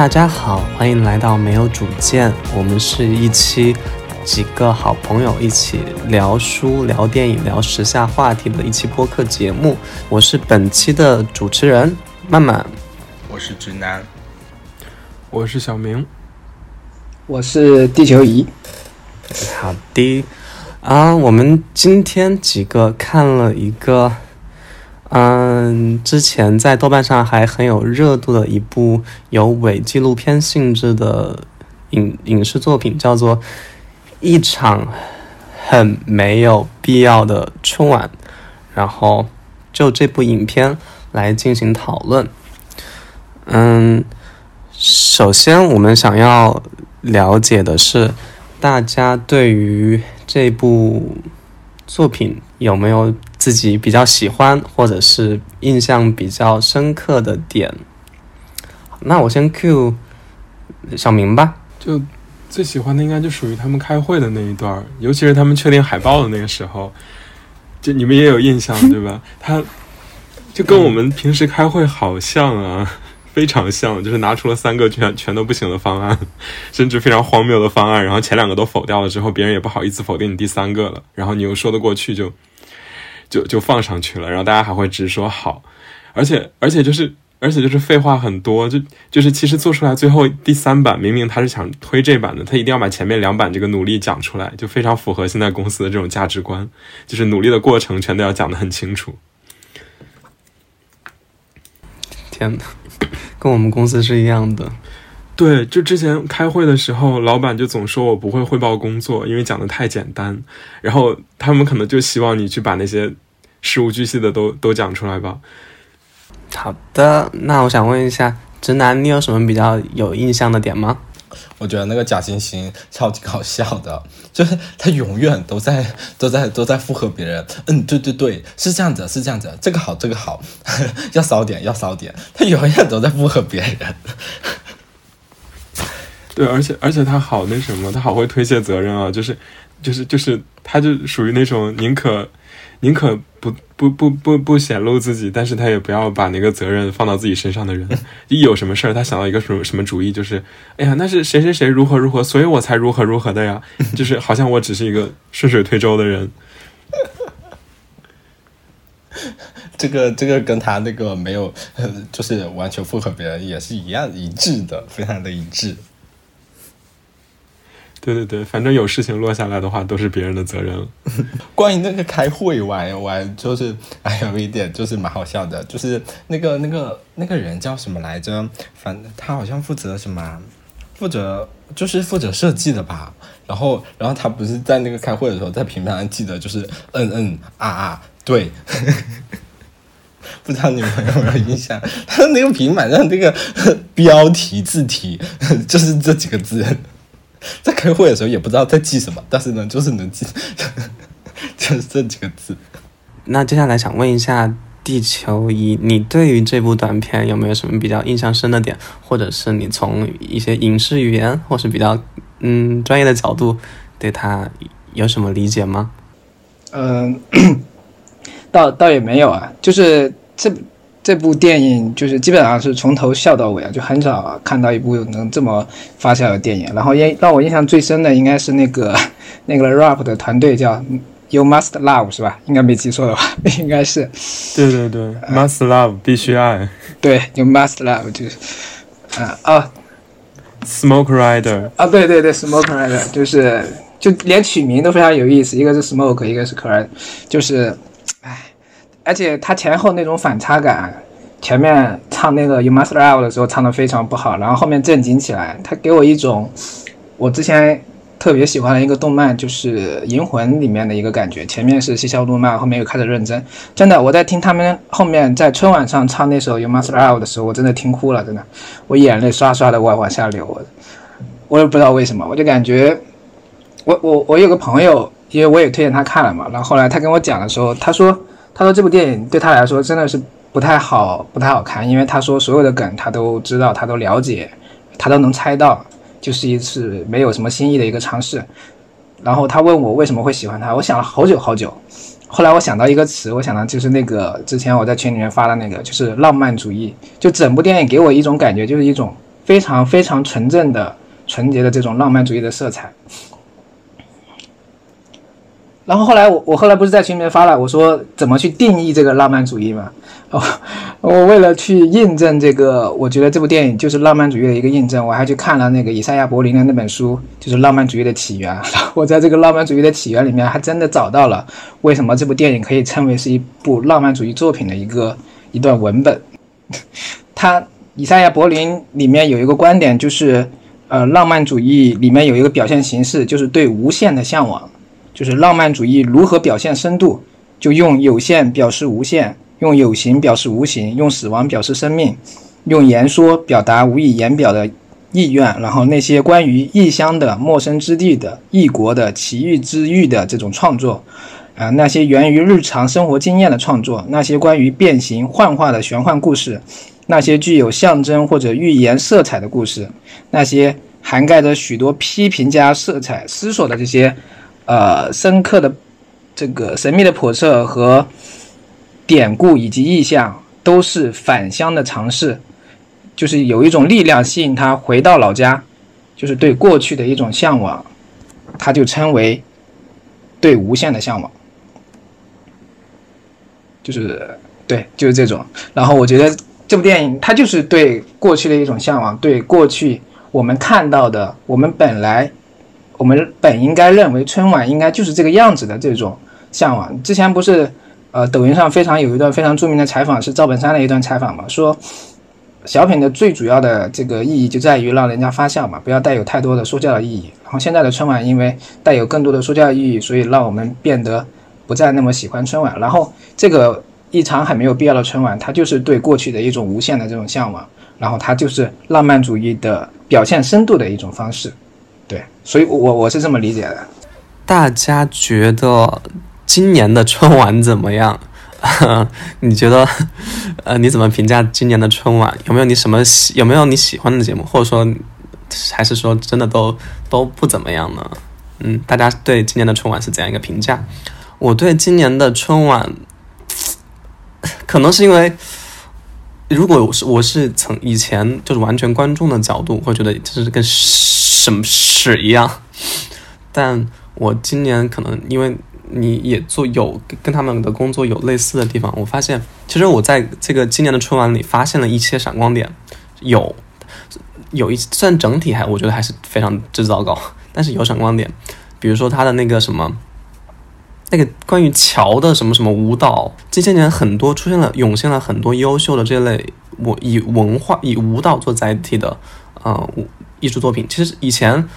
大家好，欢迎来到没有主见。我们是一期几个好朋友一起聊书、聊电影、聊时下话题的一期播客节目。我是本期的主持人曼曼，我是直男，我是小明，我是地球仪。好的，啊，我们今天几个看了一个。嗯，之前在豆瓣上还很有热度的一部有伪纪录片性质的影影视作品，叫做《一场很没有必要的春晚》，然后就这部影片来进行讨论。嗯，首先我们想要了解的是，大家对于这部作品有没有？自己比较喜欢或者是印象比较深刻的点，那我先 Q 小明吧。就最喜欢的应该就属于他们开会的那一段，尤其是他们确定海报的那个时候，就你们也有印象对吧？他就跟我们平时开会好像啊，非常像，就是拿出了三个全全都不行的方案，甚至非常荒谬的方案，然后前两个都否掉了之后，别人也不好意思否定你第三个了，然后你又说得过去就。就就就放上去了，然后大家还会直说好，而且而且就是而且就是废话很多，就就是其实做出来最后第三版明明他是想推这版的，他一定要把前面两版这个努力讲出来，就非常符合现在公司的这种价值观，就是努力的过程全都要讲得很清楚。天呐，跟我们公司是一样的。对，就之前开会的时候，老板就总说我不会汇报工作，因为讲的太简单。然后他们可能就希望你去把那些事无巨细的都都讲出来吧。好的，那我想问一下，直男，你有什么比较有印象的点吗？我觉得那个假惺惺超级搞笑的，就是他永远都在都在都在附和别人。嗯，对对对，是这样子，是这样子，这个好，这个好，要骚点，要骚点，他永远都在附和别人。对，而且而且他好那什么，他好会推卸责任啊！就是，就是就是，他就属于那种宁可宁可不不不不不显露自己，但是他也不要把那个责任放到自己身上的人。一有什么事儿，他想到一个什么什么主意，就是哎呀，那是谁谁谁如何如何，所以我才如何如何的呀！就是好像我只是一个顺水推舟的人。这个这个跟他那个没有，就是完全附和别人也是一样一致的，非常的一致。对对对，反正有事情落下来的话，都是别人的责任了。关于那个开会玩玩，就是还有一点就是蛮好笑的，就是那个那个那个人叫什么来着？反正他好像负责什么，负责就是负责设计的吧。然后然后他不是在那个开会的时候，在平板上记得就是嗯嗯啊啊，对。不知道你们有没有印象？他那个平板上那个标题字体 就是这几个字。在开会的时候也不知道在记什么，但是呢，就是能记，就是这几个字。那接下来想问一下地球仪，你对于这部短片有没有什么比较印象深的点，或者是你从一些影视语言或是比较嗯专业的角度对它有什么理解吗？嗯，倒倒也没有啊，就是这。这部电影就是基本上是从头笑到尾啊，就很少看到一部能这么发笑的电影。然后印让我印象最深的应该是那个 那个 rap 的团队叫 You Must Love 是吧？应该没记错的话，应该是。对对对，Must Love 必须爱。对，You Must Love 就是啊啊，Smoke Rider 啊，对对对，Smoke Rider 就是就连取名都非常有意思，一个是 Smoke，一个是 Rider，就是。而且他前后那种反差感，前面唱那个 You Must Love 的时候唱的非常不好，然后后面正经起来，他给我一种我之前特别喜欢的一个动漫，就是《银魂》里面的一个感觉。前面是嬉笑怒骂，后面又开始认真。真的，我在听他们后面在春晚上唱那首 You Must Love 的时候，我真的听哭了，真的，我眼泪刷刷的往往下流。我也不知道为什么，我就感觉我我我有个朋友，因为我也推荐他看了嘛，然后后来他跟我讲的时候，他说。他说这部电影对他来说真的是不太好，不太好看，因为他说所有的梗他都知道，他都了解，他都能猜到，就是一次没有什么新意的一个尝试。然后他问我为什么会喜欢他，我想了好久好久。后来我想到一个词，我想到就是那个之前我在群里面发的那个，就是浪漫主义。就整部电影给我一种感觉，就是一种非常非常纯正的、纯洁的这种浪漫主义的色彩。然后后来我我后来不是在群里面发了，我说怎么去定义这个浪漫主义嘛？哦，我为了去印证这个，我觉得这部电影就是浪漫主义的一个印证，我还去看了那个以赛亚·柏林的那本书，就是《浪漫主义的起源》。我在这个《浪漫主义的起源》里面还真的找到了为什么这部电影可以称为是一部浪漫主义作品的一个一段文本。他以赛亚·柏林里面有一个观点，就是呃，浪漫主义里面有一个表现形式，就是对无限的向往。就是浪漫主义如何表现深度，就用有限表示无限，用有形表示无形，用死亡表示生命，用言说表达无以言表的意愿。然后那些关于异乡的、陌生之地的、异国的、奇遇之遇的这种创作，啊，那些源于日常生活经验的创作，那些关于变形幻化的玄幻故事，那些具有象征或者寓言色彩的故事，那些涵盖着许多批评家色彩思索的这些。呃，深刻的这个神秘的叵测和典故以及意象，都是返乡的尝试，就是有一种力量吸引他回到老家，就是对过去的一种向往，他就称为对无限的向往，就是对，就是这种。然后我觉得这部电影它就是对过去的一种向往，对过去我们看到的，我们本来。我们本应该认为春晚应该就是这个样子的这种向往。之前不是，呃，抖音上非常有一段非常著名的采访，是赵本山的一段采访嘛，说小品的最主要的这个意义就在于让人家发笑嘛，不要带有太多的说教的意义。然后现在的春晚因为带有更多的说教意义，所以让我们变得不再那么喜欢春晚。然后这个一场很没有必要的春晚，它就是对过去的一种无限的这种向往，然后它就是浪漫主义的表现深度的一种方式。对，所以，我我是这么理解的。大家觉得今年的春晚怎么样？你觉得，呃，你怎么评价今年的春晚？有没有你什么喜？有没有你喜欢的节目？或者说，还是说真的都都不怎么样呢？嗯，大家对今年的春晚是怎样一个评价？我对今年的春晚，可能是因为，如果我是我是从以前就是完全观众的角度，会觉得就是跟。什么屎一样？但我今年可能因为你也做有跟他们的工作有类似的地方，我发现其实我在这个今年的春晚里发现了一些闪光点，有有一虽然整体还我觉得还是非常之糟糕，但是有闪光点，比如说他的那个什么那个关于桥的什么什么舞蹈，这些年很多出现了涌现了很多优秀的这类我以文化以舞蹈做载体的呃。艺术作品其实以前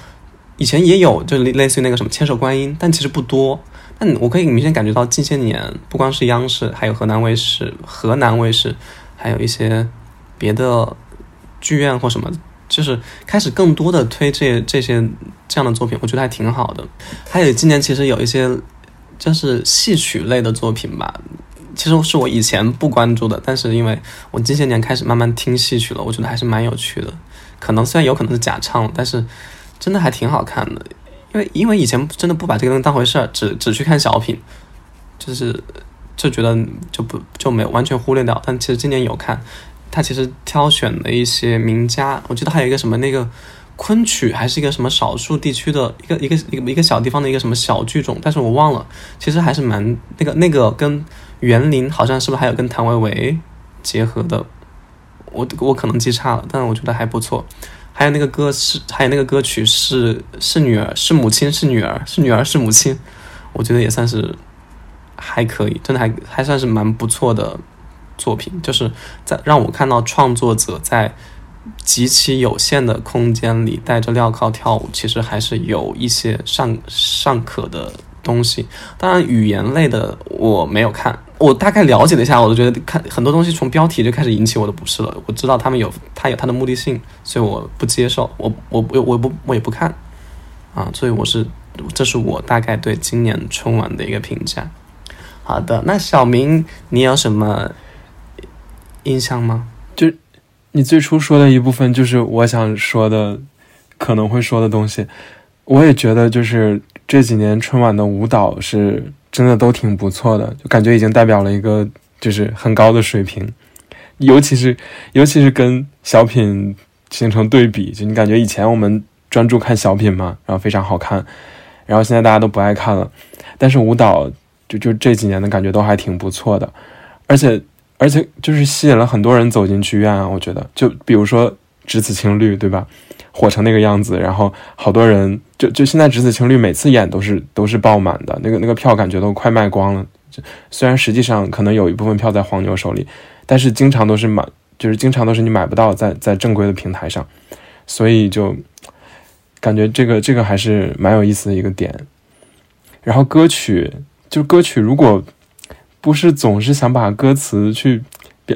以前也有，就类类似于那个什么千手观音，但其实不多。但我可以明显感觉到近些年，不光是央视，还有河南卫视、河南卫视，还有一些别的剧院或什么，就是开始更多的推这这些这样的作品，我觉得还挺好的。还有今年其实有一些就是戏曲类的作品吧，其实是我以前不关注的，但是因为我近些年开始慢慢听戏曲了，我觉得还是蛮有趣的。可能虽然有可能是假唱，但是真的还挺好看的。因为因为以前真的不把这个东西当回事儿，只只去看小品，就是就觉得就不就没有完全忽略掉。但其实今年有看，他其实挑选了一些名家，我记得还有一个什么那个昆曲，还是一个什么少数地区的一个一个一个一个小地方的一个什么小剧种，但是我忘了。其实还是蛮那个那个跟园林好像是不是还有跟谭维维结合的。我我可能记差了，但是我觉得还不错。还有那个歌是，还有那个歌曲是是女儿是母亲是女儿是女儿是母亲，我觉得也算是还可以，真的还还算是蛮不错的作品。就是在让我看到创作者在极其有限的空间里戴着镣铐跳舞，其实还是有一些尚尚可的。东西，当然语言类的我没有看，我大概了解了一下，我就觉得看很多东西从标题就开始引起我的不适了。我知道他们有他有他的目的性，所以我不接受，我我我我不我也不看啊，所以我是这是我大概对今年春晚的一个评价。好的，那小明你有什么印象吗？就你最初说的一部分，就是我想说的可能会说的东西，我也觉得就是。这几年春晚的舞蹈是真的都挺不错的，就感觉已经代表了一个就是很高的水平，尤其是尤其是跟小品形成对比，就你感觉以前我们专注看小品嘛，然后非常好看，然后现在大家都不爱看了，但是舞蹈就就这几年的感觉都还挺不错的，而且而且就是吸引了很多人走进剧院啊，我觉得。就比如说《只此青绿》，对吧？火成那个样子，然后好多人就就现在《只此青绿》每次演都是都是爆满的，那个那个票感觉都快卖光了，就虽然实际上可能有一部分票在黄牛手里，但是经常都是满。就是经常都是你买不到在在正规的平台上，所以就感觉这个这个还是蛮有意思的一个点。然后歌曲就歌曲，如果不是总是想把歌词去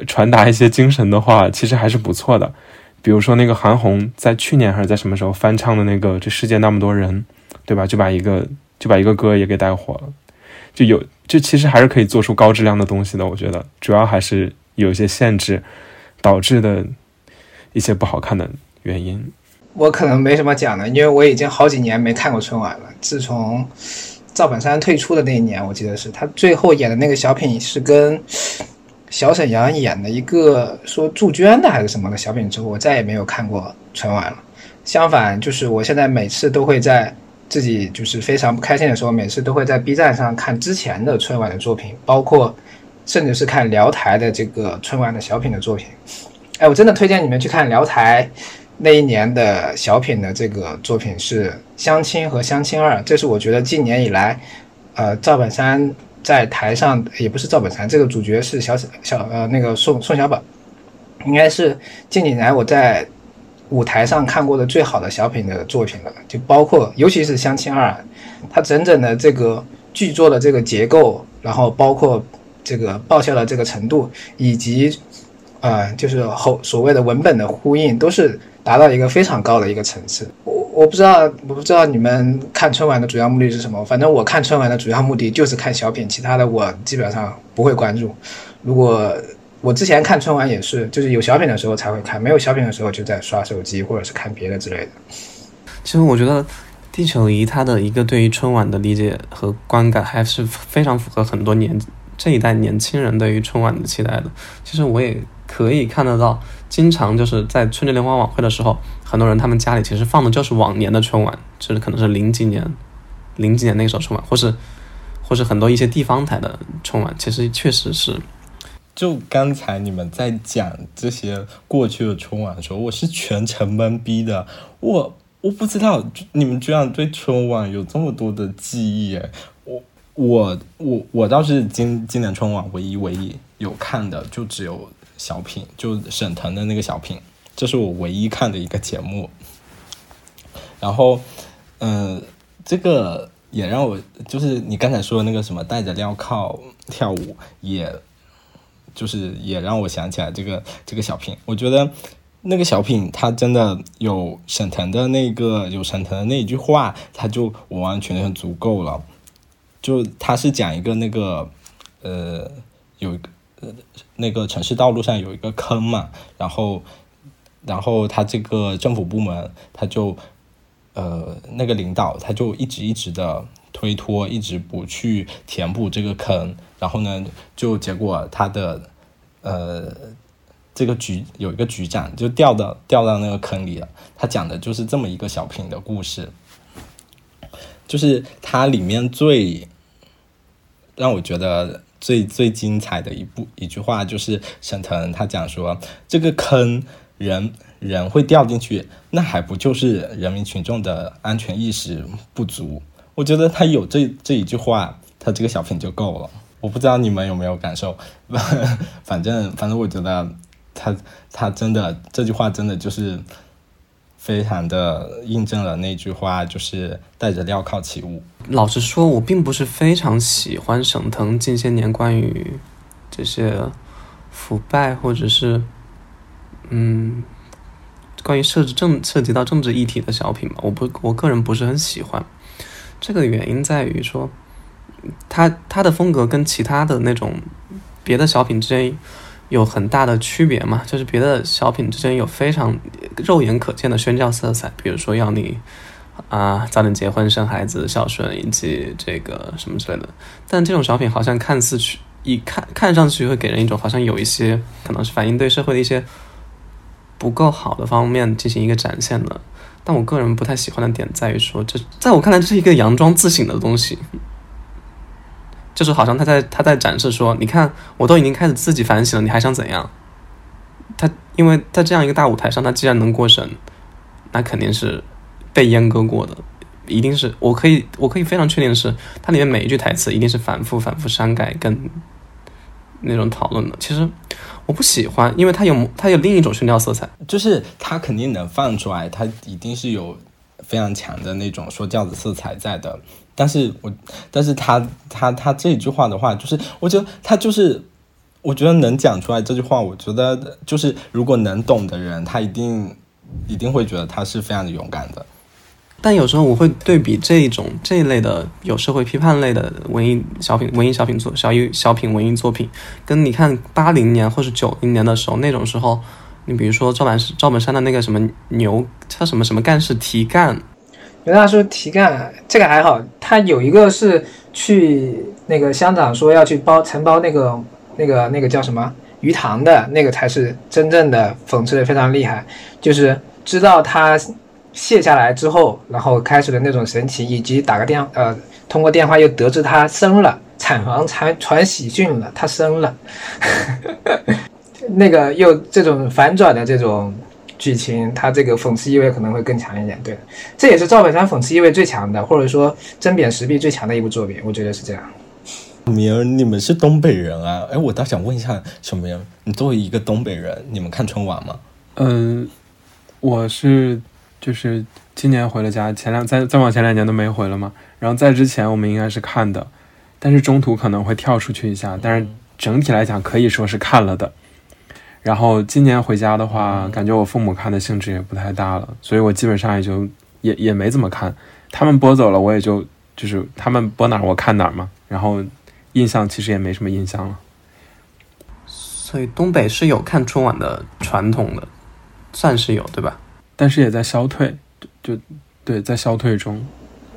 传达一些精神的话，其实还是不错的。比如说那个韩红在去年还是在什么时候翻唱的那个《这世界那么多人》，对吧？就把一个就把一个歌也给带火了。就有就其实还是可以做出高质量的东西的。我觉得主要还是有一些限制。导致的一些不好看的原因，我可能没什么讲的，因为我已经好几年没看过春晚了。自从赵本山退出的那一年，我记得是他最后演的那个小品是跟小沈阳演的一个说祝娟的还是什么的小品之后，我再也没有看过春晚了。相反，就是我现在每次都会在自己就是非常不开心的时候，每次都会在 B 站上看之前的春晚的作品，包括。甚至是看辽台的这个春晚的小品的作品，哎，我真的推荐你们去看辽台那一年的小品的这个作品是《相亲》和《相亲二》，这是我觉得近年以来，呃，赵本山在台上也不是赵本山，这个主角是小小呃那个宋宋小宝，应该是近几年我在舞台上看过的最好的小品的作品了，就包括尤其是《相亲二》，它整整的这个剧作的这个结构，然后包括。这个爆笑的这个程度，以及，呃，就是后所谓的文本的呼应，都是达到一个非常高的一个层次。我我不知道，我不知道你们看春晚的主要目的是什么。反正我看春晚的主要目的就是看小品，其他的我基本上不会关注。如果我之前看春晚也是，就是有小品的时候才会看，没有小品的时候就在刷手机或者是看别的之类的。其实我觉得地球仪他的一个对于春晚的理解和观感还是非常符合很多年。这一代年轻人对于春晚的期待的，其实我也可以看得到，经常就是在春节联欢晚会的时候，很多人他们家里其实放的就是往年的春晚，就是可能是零几年、零几年那时候春晚，或是或是很多一些地方台的春晚，其实确实是。就刚才你们在讲这些过去的春晚的时候，我是全程懵逼的，我我不知道你们居然对春晚有这么多的记忆，我。我我我倒是今今年春晚唯一唯一有看的就只有小品，就沈腾的那个小品，这是我唯一看的一个节目。然后，嗯，这个也让我就是你刚才说的那个什么戴着镣铐跳舞，也就是也让我想起来这个这个小品。我觉得那个小品它真的有沈腾的那个有沈腾的那一句话，他就完完全全足够了。就他是讲一个那个，呃，有一个呃那个城市道路上有一个坑嘛，然后，然后他这个政府部门他就，呃，那个领导他就一直一直的推脱，一直不去填补这个坑，然后呢，就结果他的，呃，这个局有一个局长就掉到掉到那个坑里了。他讲的就是这么一个小品的故事，就是它里面最。让我觉得最最精彩的一部一句话就是沈腾他讲说这个坑人人会掉进去，那还不就是人民群众的安全意识不足？我觉得他有这这一句话，他这个小品就够了。我不知道你们有没有感受，反正反正我觉得他他真的这句话真的就是。非常的印证了那句话，就是带着镣铐起舞。老实说，我并不是非常喜欢沈腾近些年关于这些腐败或者是嗯关于涉及政涉及到政治议题的小品吧。我不，我个人不是很喜欢。这个原因在于说，他他的风格跟其他的那种别的小品之间。有很大的区别嘛？就是别的小品之间有非常肉眼可见的宣教色彩，比如说要你啊早点结婚生孩子孝顺以及这个什么之类的。但这种小品好像看似去一看看上去会给人一种好像有一些可能是反映对社会的一些不够好的方面进行一个展现的。但我个人不太喜欢的点在于说，这在我看来这是一个佯装自省的东西，就是好像他在他在展示说，你看我都已经开始自己反省了，你还想怎样？他因为在这样一个大舞台上，他既然能过审，那肯定是被阉割过的，一定是我可以我可以非常确定的是，它里面每一句台词一定是反复反复删改跟那种讨论的。其实我不喜欢，因为它有它有另一种炫耀色彩。就是他肯定能放出来，他一定是有非常强的那种说教的色彩在的。但是我，但是他他他这句话的话，就是我觉得他就是，我觉得能讲出来这句话，我觉得就是如果能懂的人，他一定一定会觉得他是非常的勇敢的。但有时候我会对比这一种这一类的有社会批判类的文艺小品、文艺小品作小艺小品文艺作品，跟你看八零年或是九零年的时候那种时候，你比如说赵本赵本山的那个什么牛，他什么什么干事提干，刘大叔题干这个还好，他有一个是去那个乡长说要去包承包那个那个那个叫什么鱼塘的那个才是真正的讽刺的非常厉害，就是知道他卸下来之后，然后开始的那种神奇，以及打个电呃通过电话又得知他生了，产房传传喜讯了，他生了，那个又这种反转的这种剧情，它这个讽刺意味可能会更强一点。对，这也是赵本山讽刺意味最强的，或者说针砭时弊最强的一部作品，我觉得是这样。明儿，你们是东北人啊？哎，我倒想问一下小明儿，你作为一个东北人，你们看春晚吗？嗯，我是就是今年回了家，前两再再往前两年都没回了嘛。然后在之前我们应该是看的，但是中途可能会跳出去一下，但是整体来讲可以说是看了的。然后今年回家的话，感觉我父母看的兴致也不太大了，所以我基本上也就也也没怎么看。他们播走了，我也就就是他们播哪儿我看哪儿嘛。然后印象其实也没什么印象了。所以东北是有看春晚的传统的，算是有对吧？但是也在消退，就就对，在消退中。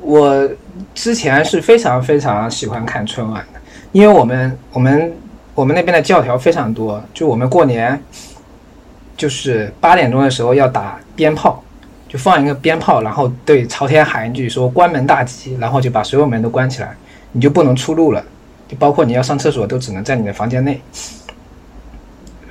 我之前是非常非常喜欢看春晚的，因为我们我们我们那边的教条非常多，就我们过年就是八点钟的时候要打鞭炮，就放一个鞭炮，然后对朝天喊一句说关门大吉，然后就把所有门都关起来，你就不能出入了，就包括你要上厕所都只能在你的房间内。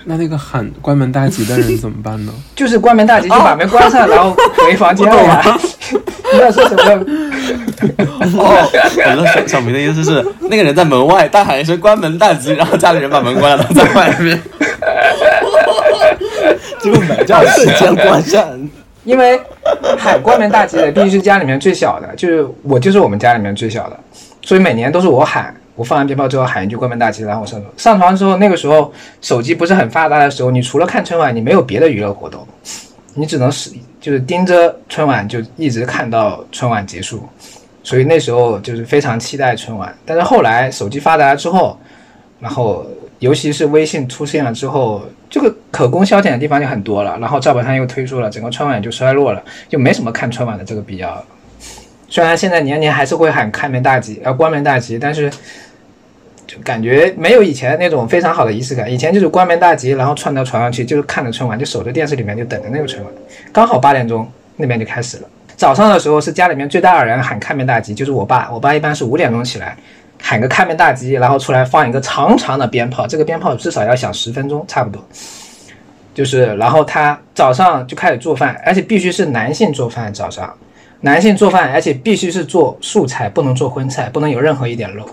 那那个喊关门大吉的人怎么办呢？就是关门大吉，就把门关上，然后回房间了呀。你要说什么？哦，我说小小明的意思是，那个人在门外大喊一声“关门大吉”，然后家里人把门关了，他 在外面。结 果门叫时间关上。因为喊关门大吉的必须是家里面最小的，就是我就是我们家里面最小的，所以每年都是我喊。我放完鞭炮之后喊一句关门大吉，然后我上床。上床之后，那个时候手机不是很发达的时候，你除了看春晚，你没有别的娱乐活动，你只能是就是盯着春晚，就一直看到春晚结束。所以那时候就是非常期待春晚。但是后来手机发达之后，然后尤其是微信出现了之后，这个可供消遣的地方就很多了。然后赵本山又推出了，整个春晚就衰落了，就没什么看春晚的这个必要。虽然现在年年还是会喊开门大吉，呃关门大吉，但是。就感觉没有以前那种非常好的仪式感。以前就是关门大吉，然后窜到床上去，就是看着春晚，就守在电视里面，就等着那个春晚。刚好八点钟那边就开始了。早上的时候是家里面最大的人喊开门大吉，就是我爸。我爸一般是五点钟起来喊个开门大吉，然后出来放一个长长的鞭炮，这个鞭炮至少要响十分钟，差不多。就是然后他早上就开始做饭，而且必须是男性做饭。早上男性做饭，而且必须是做素菜，不能做荤菜，不能有任何一点肉。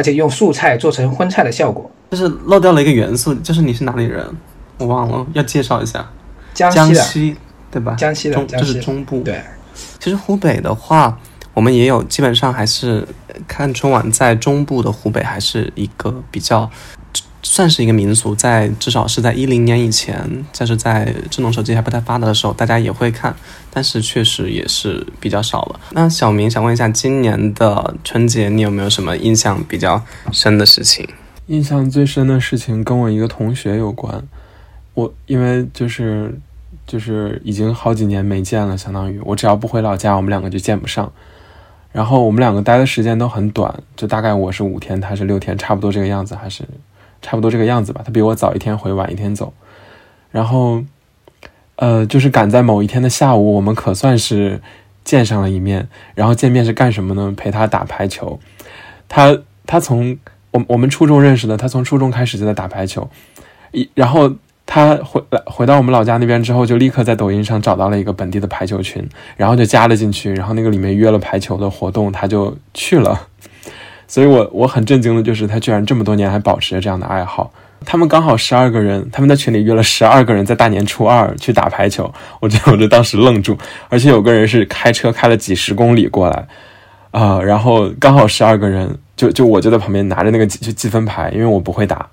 而且用素菜做成荤菜的效果，就是漏掉了一个元素，就是你是哪里人？我忘了，要介绍一下。江西的，对吧？江西的，这就是中部。对，其实湖北的话，我们也有，基本上还是看春晚，在中部的湖北还是一个比较。算是一个民俗，在至少是在一零年以前，就是在智能手机还不太发达的时候，大家也会看，但是确实也是比较少了。那小明想问一下，今年的春节你有没有什么印象比较深的事情？印象最深的事情跟我一个同学有关，我因为就是就是已经好几年没见了，相当于我只要不回老家，我们两个就见不上。然后我们两个待的时间都很短，就大概我是五天，他是六天，差不多这个样子，还是。差不多这个样子吧，他比我早一天回，晚一天走。然后，呃，就是赶在某一天的下午，我们可算是见上了一面。然后见面是干什么呢？陪他打排球。他他从我我们初中认识的，他从初中开始就在打排球。一然后他回来回到我们老家那边之后，就立刻在抖音上找到了一个本地的排球群，然后就加了进去。然后那个里面约了排球的活动，他就去了。所以我我很震惊的就是他居然这么多年还保持着这样的爱好。他们刚好十二个人，他们在群里约了十二个人，在大年初二去打排球。我这 我就当时愣住，而且有个人是开车开了几十公里过来，啊，然后刚好十二个人，就就我就在旁边拿着那个积积分牌，因为我不会打。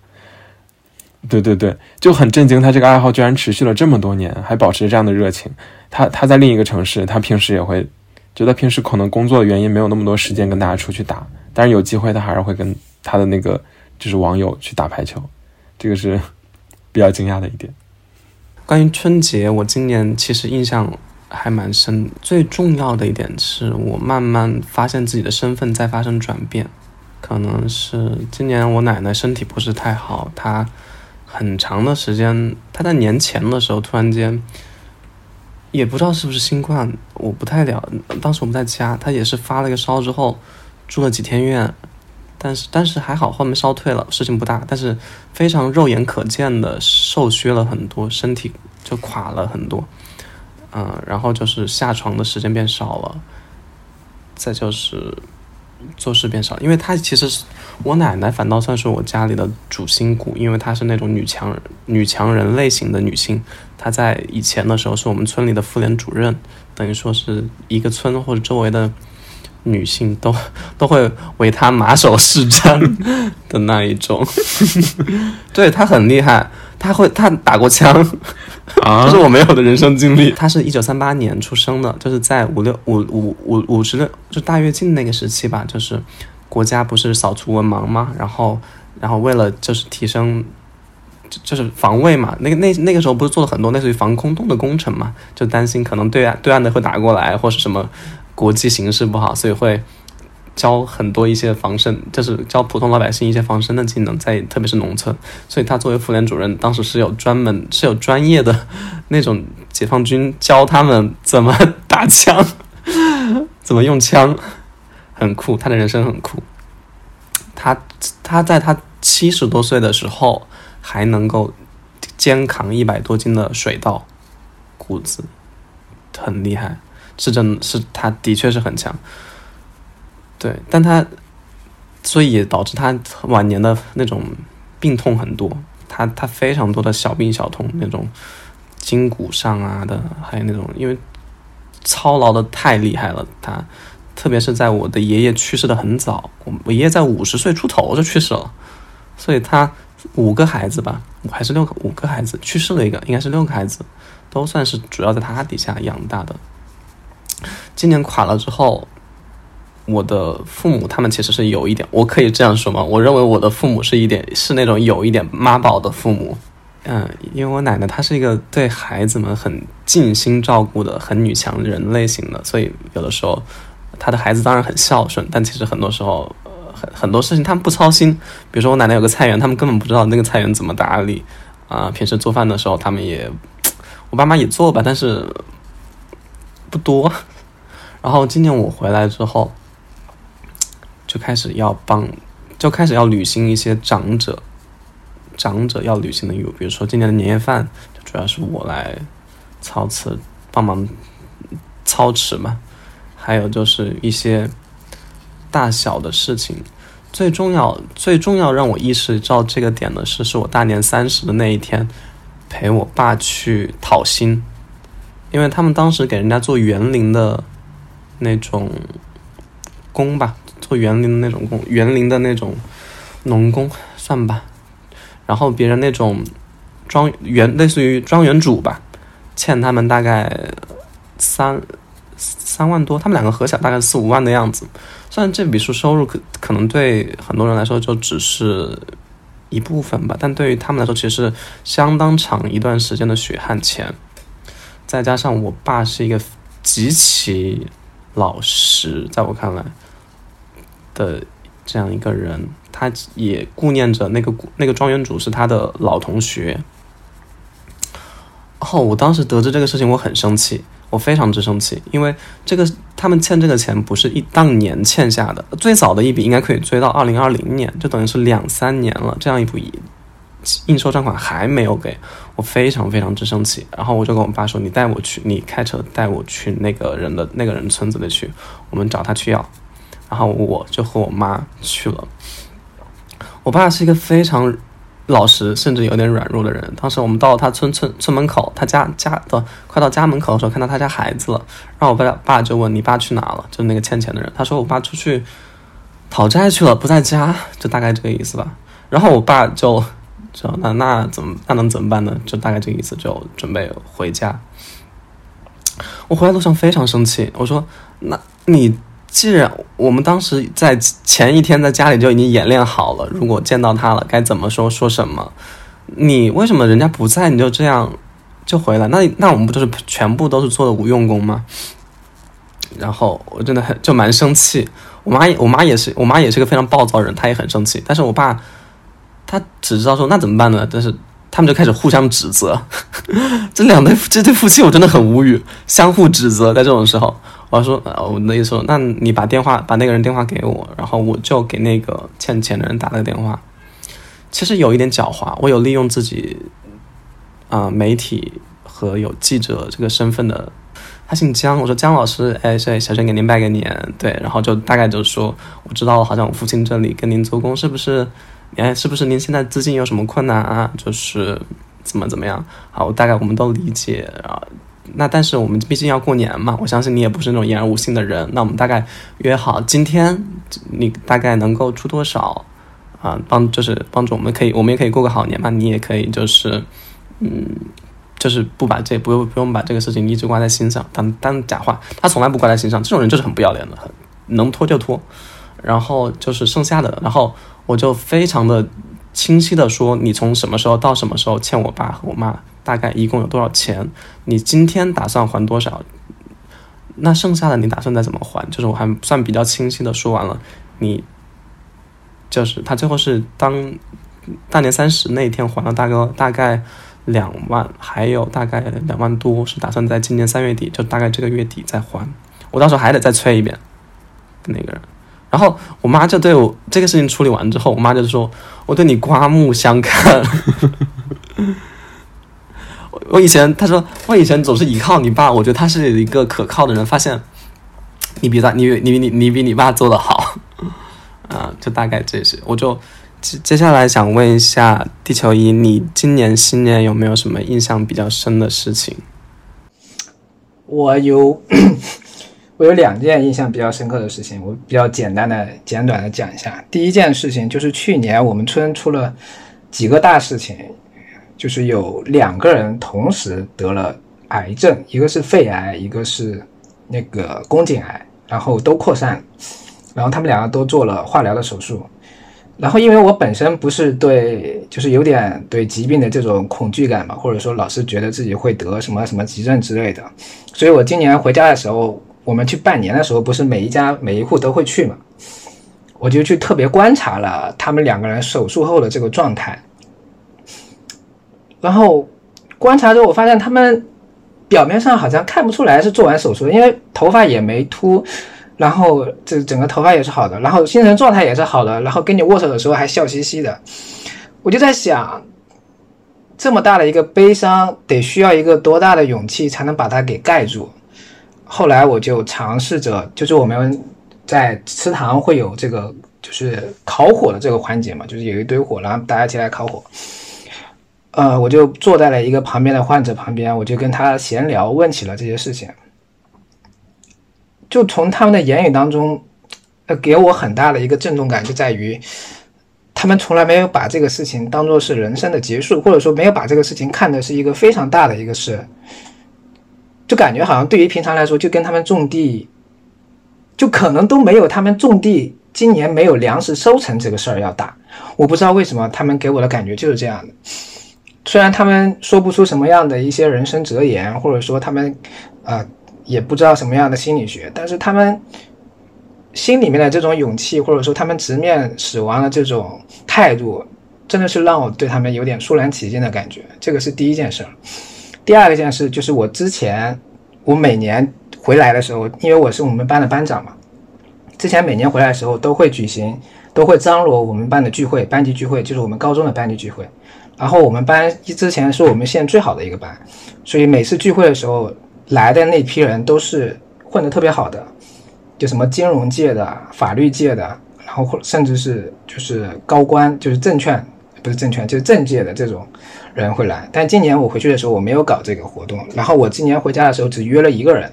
对对对，就很震惊，他这个爱好居然持续了这么多年，还保持着这样的热情。他他在另一个城市，他平时也会，觉得平时可能工作的原因没有那么多时间跟大家出去打，但是有机会他还是会跟他的那个就是网友去打排球。这个是 比较惊讶的一点。关于春节，我今年其实印象还蛮深。最重要的一点是我慢慢发现自己的身份在发生转变。可能是今年我奶奶身体不是太好，她很长的时间，她在年前的时候突然间，也不知道是不是新冠，我不太了。当时我们在家，她也是发了个烧之后，住了几天院。但是但是还好，后面烧退了，事情不大。但是非常肉眼可见的瘦削了很多，身体就垮了很多，嗯，然后就是下床的时间变少了，再就是做事变少。因为她其实是我奶奶，反倒算是我家里的主心骨，因为她是那种女强人、女强人类型的女性。她在以前的时候是我们村里的妇联主任，等于说是一个村或者周围的。女性都都会为他马首是瞻的那一种，对他很厉害，他会他打过枪，这是我没有的人生经历。他是一九三八年出生的，就是在五六五五五五十六就大跃进那个时期吧，就是国家不是扫除文盲嘛，然后然后为了就是提升就是防卫嘛，那个那那个时候不是做了很多类似于防空洞的工程嘛，就担心可能对岸对岸的会打过来或是什么。国际形势不好，所以会教很多一些防身，就是教普通老百姓一些防身的技能，在特别是农村。所以他作为妇联主任，当时是有专门 是有专业的那种解放军教他们怎么打枪，怎么用枪，很酷。他的人生很酷。他他在他七十多岁的时候还能够肩扛一百多斤的水稻，谷子很厉害。是真，是他的确是很强，对，但他，所以也导致他晚年的那种病痛很多，他他非常多的小病小痛，那种筋骨上啊的，还有那种因为操劳的太厉害了，他。特别是在我的爷爷去世的很早，我爷爷在五十岁出头就去世了，所以他五个孩子吧，还是六个五个孩子去世了一个，应该是六个孩子，都算是主要在他底下养大的。今年垮了之后，我的父母他们其实是有一点，我可以这样说吗？我认为我的父母是一点是那种有一点妈宝的父母，嗯，因为我奶奶她是一个对孩子们很尽心照顾的很女强人类型的，所以有的时候她的孩子当然很孝顺，但其实很多时候很很多事情他们不操心。比如说我奶奶有个菜园，他们根本不知道那个菜园怎么打理啊。平时做饭的时候，他们也我爸妈也做吧，但是不多。然后今年我回来之后，就开始要帮，就开始要履行一些长者，长者要履行的义务。比如说今年的年夜饭，主要是我来操持，帮忙操持嘛。还有就是一些大小的事情，最重要、最重要让我意识到这个点的是，是我大年三十的那一天，陪我爸去讨薪，因为他们当时给人家做园林的。那种工吧，做园林的那种工，园林的那种农工算吧。然后别人那种庄园，类似于庄园主吧，欠他们大概三三万多，他们两个合起来大概四五万的样子。虽然这笔数收入可可能对很多人来说就只是一部分吧，但对于他们来说其实相当长一段时间的血汗钱。再加上我爸是一个极其。老实，在我看来的这样一个人，他也顾念着那个那个庄园主是他的老同学，后我当时得知这个事情，我很生气，我非常之生气，因为这个他们欠这个钱不是一当年欠下的，最早的一笔应该可以追到二零二零年，就等于是两三年了，这样一笔应收账款还没有给我，非常非常之生气。然后我就跟我爸说：“你带我去，你开车带我去那个人的那个人村子里去，我们找他去要。”然后我就和我妈去了。我爸是一个非常老实，甚至有点软弱的人。当时我们到了他村村村门口，他家家的快到家门口的时候，看到他家孩子了。然后我爸爸就问：“你爸去哪了？”就那个欠钱的人。他说：“我爸出去讨债去了，不在家。”就大概这个意思吧。然后我爸就那那怎么那能怎么办呢？就大概这个意思，就准备回家。我回来路上非常生气，我说：“那你。”既然我们当时在前一天在家里就已经演练好了，如果见到他了该怎么说说什么，你为什么人家不在你就这样就回来？那那我们不就是全部都是做的无用功吗？然后我真的很就蛮生气，我妈我妈也是我妈也是个非常暴躁人，她也很生气。但是我爸他只知道说那怎么办呢？但是他们就开始互相指责，这两对这对夫妻我真的很无语，相互指责在这种时候。我说呃，我的意思说，那你把电话把那个人电话给我，然后我就给那个欠钱的人打了个电话。其实有一点狡猾，我有利用自己，啊，媒体和有记者这个身份的。他姓姜，我说姜老师，哎，小小轩给您拜个年，对，然后就大概就说，我知道了，好像我父亲这里跟您做工，是不是？哎，是不是您现在资金有什么困难啊？就是怎么怎么样？好，大概我们都理解啊。那但是我们毕竟要过年嘛，我相信你也不是那种言而无信的人。那我们大概约好今天，你大概能够出多少啊？帮就是帮助我们可以，我们也可以过个好年嘛。你也可以就是，嗯，就是不把这不用不用把这个事情一直挂在心上，当当假话。他从来不挂在心上，这种人就是很不要脸的，能拖就拖。然后就是剩下的，然后我就非常的清晰的说，你从什么时候到什么时候欠我爸和我妈。大概一共有多少钱？你今天打算还多少？那剩下的你打算再怎么还？就是我还算比较清晰的说完了。你就是他最后是当大年三十那一天还了大概大概两万，还有大概两万多是打算在今年三月底，就大概这个月底再还。我到时候还得再催一遍那个人。然后我妈就对我这个事情处理完之后，我妈就说我对你刮目相看。我以前他说我以前总是依靠你爸，我觉得他是一个可靠的人。发现你比他，你你你你比你爸做的好，啊，就大概这些。我就接接下来想问一下地球仪，你今年新年有没有什么印象比较深的事情？我有，我有两件印象比较深刻的事情，我比较简单的简短的讲一下。第一件事情就是去年我们村出了几个大事情。就是有两个人同时得了癌症，一个是肺癌，一个是那个宫颈癌，然后都扩散，然后他们两个都做了化疗的手术。然后因为我本身不是对，就是有点对疾病的这种恐惧感嘛，或者说老是觉得自己会得什么什么急症之类的，所以我今年回家的时候，我们去拜年的时候，不是每一家每一户都会去嘛，我就去特别观察了他们两个人手术后的这个状态。然后观察之后，我发现他们表面上好像看不出来是做完手术，因为头发也没秃，然后这整个头发也是好的，然后精神状态也是好的，然后跟你握手的时候还笑嘻嘻的。我就在想，这么大的一个悲伤，得需要一个多大的勇气才能把它给盖住？后来我就尝试着，就是我们在祠堂会有这个，就是烤火的这个环节嘛，就是有一堆火，然后大家一起来烤火。呃，我就坐在了一个旁边的患者旁边，我就跟他闲聊，问起了这些事情。就从他们的言语当中，呃，给我很大的一个震动感，就在于他们从来没有把这个事情当做是人生的结束，或者说没有把这个事情看的是一个非常大的一个事，就感觉好像对于平常来说，就跟他们种地，就可能都没有他们种地今年没有粮食收成这个事儿要大。我不知道为什么他们给我的感觉就是这样的。虽然他们说不出什么样的一些人生哲言，或者说他们，啊，也不知道什么样的心理学，但是他们心里面的这种勇气，或者说他们直面死亡的这种态度，真的是让我对他们有点肃然起敬的感觉。这个是第一件事儿。第二个件事就是我之前我每年回来的时候，因为我是我们班的班长嘛，之前每年回来的时候都会举行，都会张罗我们班的聚会，班级聚会就是我们高中的班级聚会。然后我们班一之前是我们县最好的一个班，所以每次聚会的时候来的那批人都是混得特别好的，就什么金融界的、法律界的，然后或甚至是就是高官，就是证券不是证券就是政界的这种人会来。但今年我回去的时候我没有搞这个活动，然后我今年回家的时候只约了一个人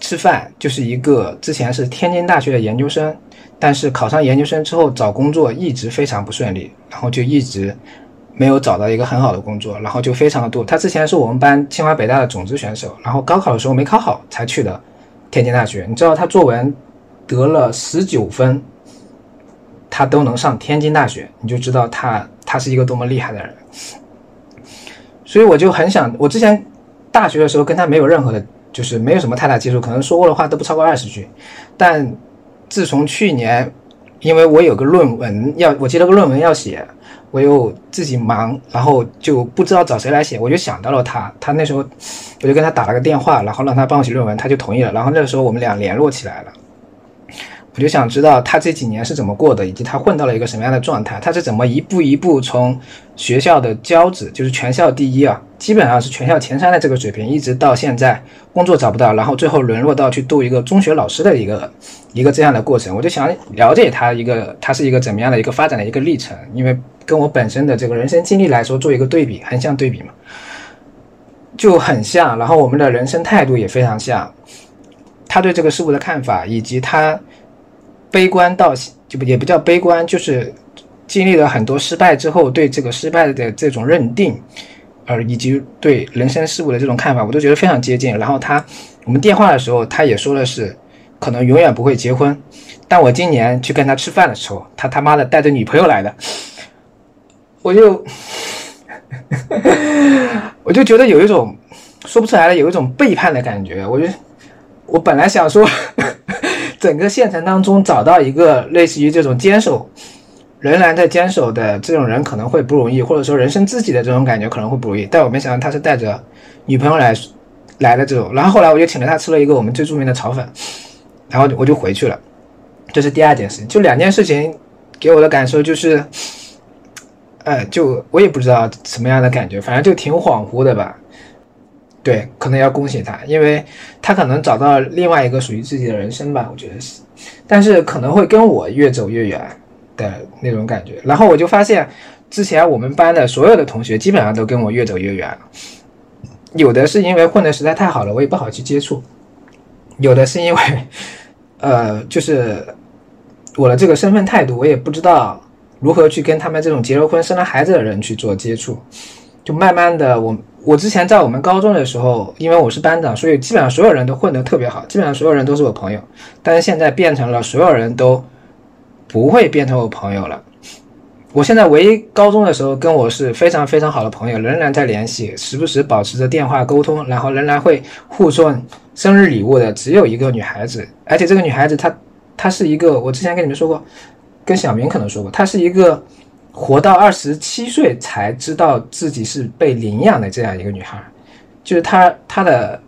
吃饭，就是一个之前是天津大学的研究生，但是考上研究生之后找工作一直非常不顺利，然后就一直。没有找到一个很好的工作，然后就非常的多。他之前是我们班清华北大的种子选手，然后高考的时候没考好才去的天津大学。你知道他作文得了十九分，他都能上天津大学，你就知道他他是一个多么厉害的人。所以我就很想，我之前大学的时候跟他没有任何的，就是没有什么太大接触，可能说过的话都不超过二十句。但自从去年，因为我有个论文要，我接了个论文要写。我又自己忙，然后就不知道找谁来写，我就想到了他。他那时候，我就跟他打了个电话，然后让他帮我写论文，他就同意了。然后那个时候我们俩联络起来了。我就想知道他这几年是怎么过的，以及他混到了一个什么样的状态，他是怎么一步一步从学校的骄子，就是全校第一啊，基本上是全校前三的这个水平，一直到现在工作找不到，然后最后沦落到去读一个中学老师的一个一个这样的过程。我就想了解他一个，他是一个怎么样的一个发展的一个历程，因为跟我本身的这个人生经历来说做一个对比，横向对比嘛，就很像。然后我们的人生态度也非常像，他对这个事物的看法以及他。悲观到就不也不叫悲观，就是经历了很多失败之后，对这个失败的这种认定，呃，以及对人生事物的这种看法，我都觉得非常接近。然后他，我们电话的时候，他也说的是可能永远不会结婚。但我今年去跟他吃饭的时候，他他妈的带着女朋友来的，我就 我就觉得有一种说不出来的，有一种背叛的感觉。我就我本来想说。整个县城当中找到一个类似于这种坚守，仍然在坚守的这种人可能会不容易，或者说人生自己的这种感觉可能会不容易。但我没想到他是带着女朋友来来的这种。然后后来我就请了他吃了一个我们最著名的炒粉，然后我就回去了。这是第二件事情，就两件事情给我的感受就是，呃，就我也不知道什么样的感觉，反正就挺恍惚的吧。对，可能要恭喜他，因为他可能找到另外一个属于自己的人生吧，我觉得是。但是可能会跟我越走越远的那种感觉。然后我就发现，之前我们班的所有的同学基本上都跟我越走越远了。有的是因为混的实在太好了，我也不好去接触；有的是因为，呃，就是我的这个身份态度，我也不知道如何去跟他们这种结了婚、生了孩子的人去做接触。就慢慢的我。我之前在我们高中的时候，因为我是班长，所以基本上所有人都混得特别好，基本上所有人都是我朋友。但是现在变成了所有人都不会变成我朋友了。我现在唯一高中的时候跟我是非常非常好的朋友，仍然在联系，时不时保持着电话沟通，然后仍然会互送生日礼物的，只有一个女孩子。而且这个女孩子她她是一个，我之前跟你们说过，跟小明可能说过，她是一个。活到二十七岁才知道自己是被领养的这样一个女孩，就是她她的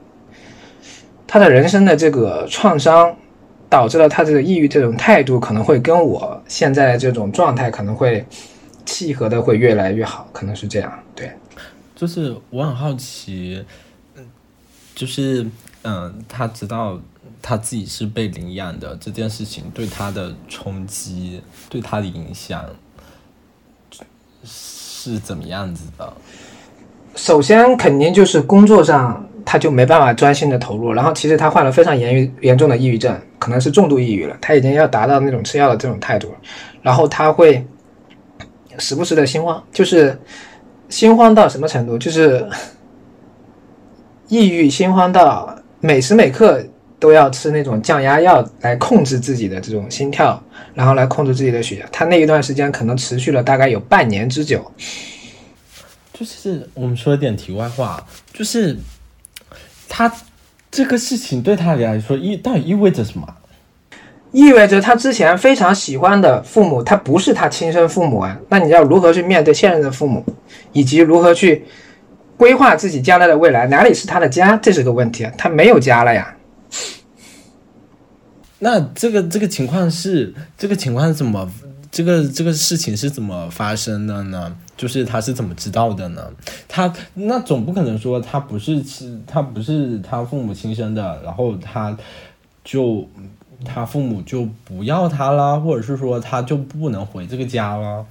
她的人生的这个创伤，导致了她这个抑郁这种态度可能会跟我现在的这种状态可能会契合的会越来越好，可能是这样。对，就是我很好奇，就是嗯，他知道他自己是被领养的这件事情对他的冲击，对他的影响。是怎么样子的？首先，肯定就是工作上他就没办法专心的投入，然后其实他患了非常严严重的抑郁症，可能是重度抑郁了，他已经要达到那种吃药的这种态度了。然后他会时不时的心慌，就是心慌到什么程度？就是抑郁心慌到每时每刻都要吃那种降压药来控制自己的这种心跳。然后来控制自己的血压，他那一段时间可能持续了大概有半年之久。就是我们说一点题外话，就是他这个事情对他来说意到底意味着什么？意味着他之前非常喜欢的父母，他不是他亲生父母啊。那你要如何去面对现任的父母，以及如何去？规划自己将来的未来，哪里是他的家？这是个问题啊，他没有家了呀。那这个这个情况是这个情况怎么这个这个事情是怎么发生的呢？就是他是怎么知道的呢？他那总不可能说他不是他不是他父母亲生的，然后他就他父母就不要他啦，或者是说他就不能回这个家了？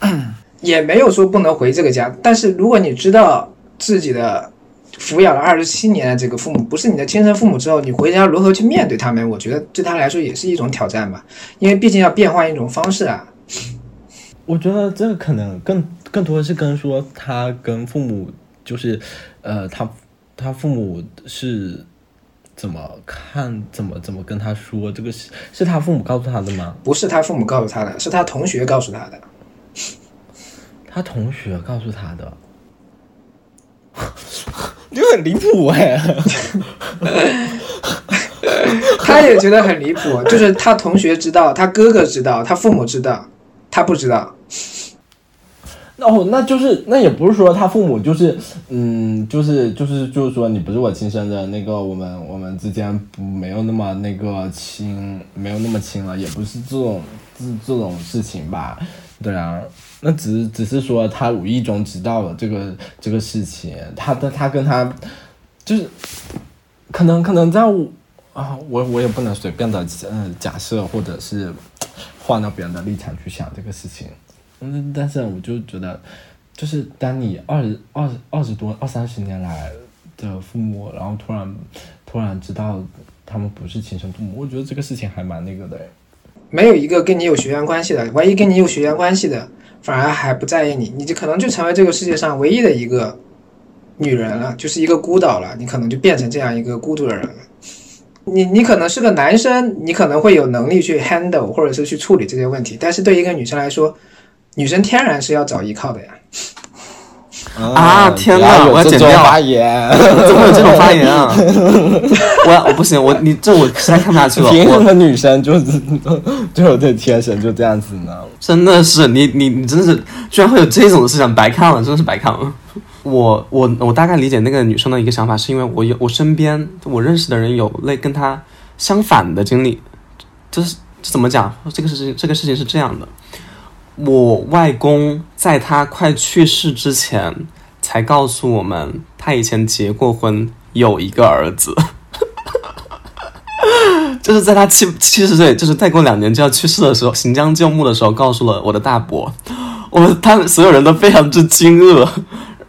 也没有说不能回这个家，但是如果你知道自己的抚养了二十七年的这个父母不是你的亲生父母之后，你回家如何去面对他们？我觉得对他来说也是一种挑战吧，因为毕竟要变换一种方式啊。我觉得这个可能更更多的是跟说他跟父母就是，呃，他他父母是怎么看，怎么怎么跟他说这个是是他父母告诉他的吗？不是他父母告诉他的，是他同学告诉他的。他同学告诉他的，就很离谱哎。他也觉得很离谱，就是他同学知道，他哥哥知道，他父母知道，他不知道。那哦，那就是那也不是说他父母就是嗯，就是就是就是说你不是我亲生的，那个我们我们之间不没有那么那个亲，没有那么亲了，也不是这种这这种事情吧？对啊，那只只是说他无意中知道了这个这个事情，他的他跟他就是可能可能在我啊，我我也不能随便的嗯、呃、假设或者是换到别人的立场去想这个事情。嗯，但是我就觉得，就是当你二十二二十多二三十年来的父母，然后突然突然知道他们不是亲生父母，我觉得这个事情还蛮那个的。没有一个跟你有血缘关系的，万一跟你有血缘关系的，反而还不在意你，你就可能就成为这个世界上唯一的一个女人了，就是一个孤岛了，你可能就变成这样一个孤独的人了。你你可能是个男生，你可能会有能力去 handle 或者是去处理这些问题，但是对一个女生来说，女生天然是要找依靠的呀。啊天哪我要剪掉发言，怎么会有这种发言啊？我我不行，我你这我实在看不下去了。我凭什么女生就是就有这天生就这样子呢？真的是你你你真的是居然会有这种思想，白看了，真的是白看了。我我我大概理解那个女生的一个想法，是因为我有我身边我认识的人有类跟她相反的经历，就是怎么讲？这个事情这个事情是这样的。我外公在他快去世之前，才告诉我们，他以前结过婚，有一个儿子，就是在他七七十岁，就是再过两年就要去世的时候，行将就木的时候，告诉了我的大伯，我们他们所有人都非常之惊愕。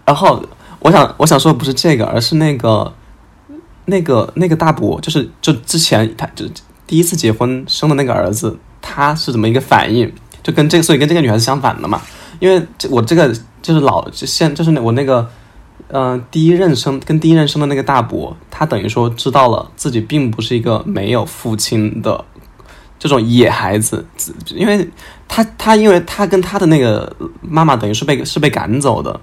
然后我想我想说的不是这个，而是那个那个那个大伯，就是就之前他就第一次结婚生的那个儿子，他是怎么一个反应？就跟这个，所以跟这个女孩子相反的嘛，因为这我这个就是老就现就是那我那个，呃，第一任生跟第一任生的那个大伯，他等于说知道了自己并不是一个没有父亲的这种野孩子，因为他他因为他跟他的那个妈妈等于是被是被赶走的，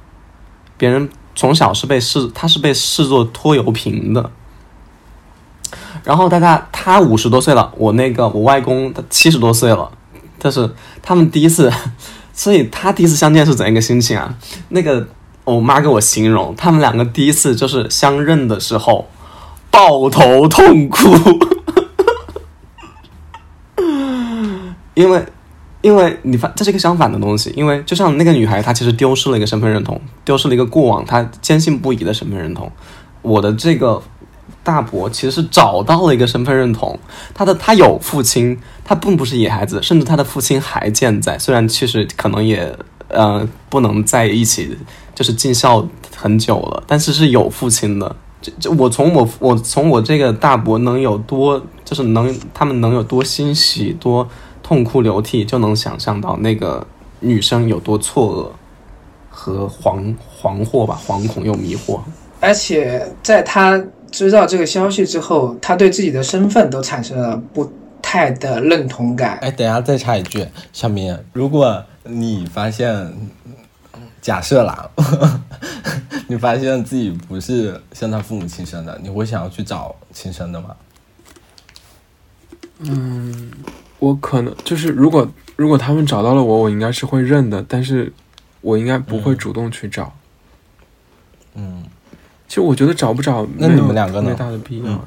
别人从小是被视他是被视作拖油瓶的。然后他他他五十多岁了，我那个我外公他七十多岁了。但是他们第一次，所以他第一次相见是怎样一个心情啊？那个我妈给我形容，他们两个第一次就是相认的时候，抱头痛哭，因为因为你发这是一个相反的东西，因为就像那个女孩，她其实丢失了一个身份认同，丢失了一个过往她坚信不疑的身份认同。我的这个大伯其实是找到了一个身份认同，他的他有父亲。他并不是野孩子，甚至他的父亲还健在，虽然其实可能也呃不能在一起，就是尽孝很久了，但是是有父亲的。这这我从我我从我这个大伯能有多，就是能他们能有多欣喜、多痛哭流涕，就能想象到那个女生有多错愕和惶惶惑吧，惶恐又迷惑。而且在他知道这个消息之后，他对自己的身份都产生了不。太的认同感。哎，等一下再插一句，小明，如果你发现，假设啦，你发现自己不是像他父母亲生的，你会想要去找亲生的吗？嗯，我可能就是如果如果他们找到了我，我应该是会认的，但是我应该不会主动去找。嗯，其实我觉得找不找，那你们两个呢没大的必要，嗯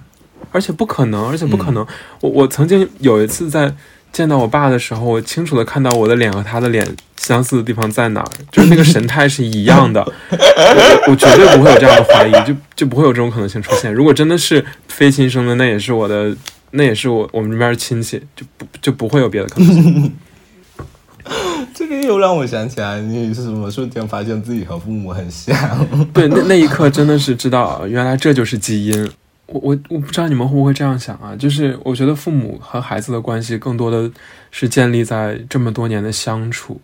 而且不可能，而且不可能。我我曾经有一次在见到我爸的时候，我清楚的看到我的脸和他的脸相似的地方在哪儿，就是那个神态是一样的。我我绝对不会有这样的怀疑，就就不会有这种可能性出现。如果真的是非亲生的，那也是我的，那也是我我们这边亲戚，就不就不会有别的可能性。这个又让我想起来，你是什么瞬间发现自己和父母很像？对，那那一刻真的是知道，原来这就是基因。我我我不知道你们会不会这样想啊？就是我觉得父母和孩子的关系更多的是建立在这么多年的相处，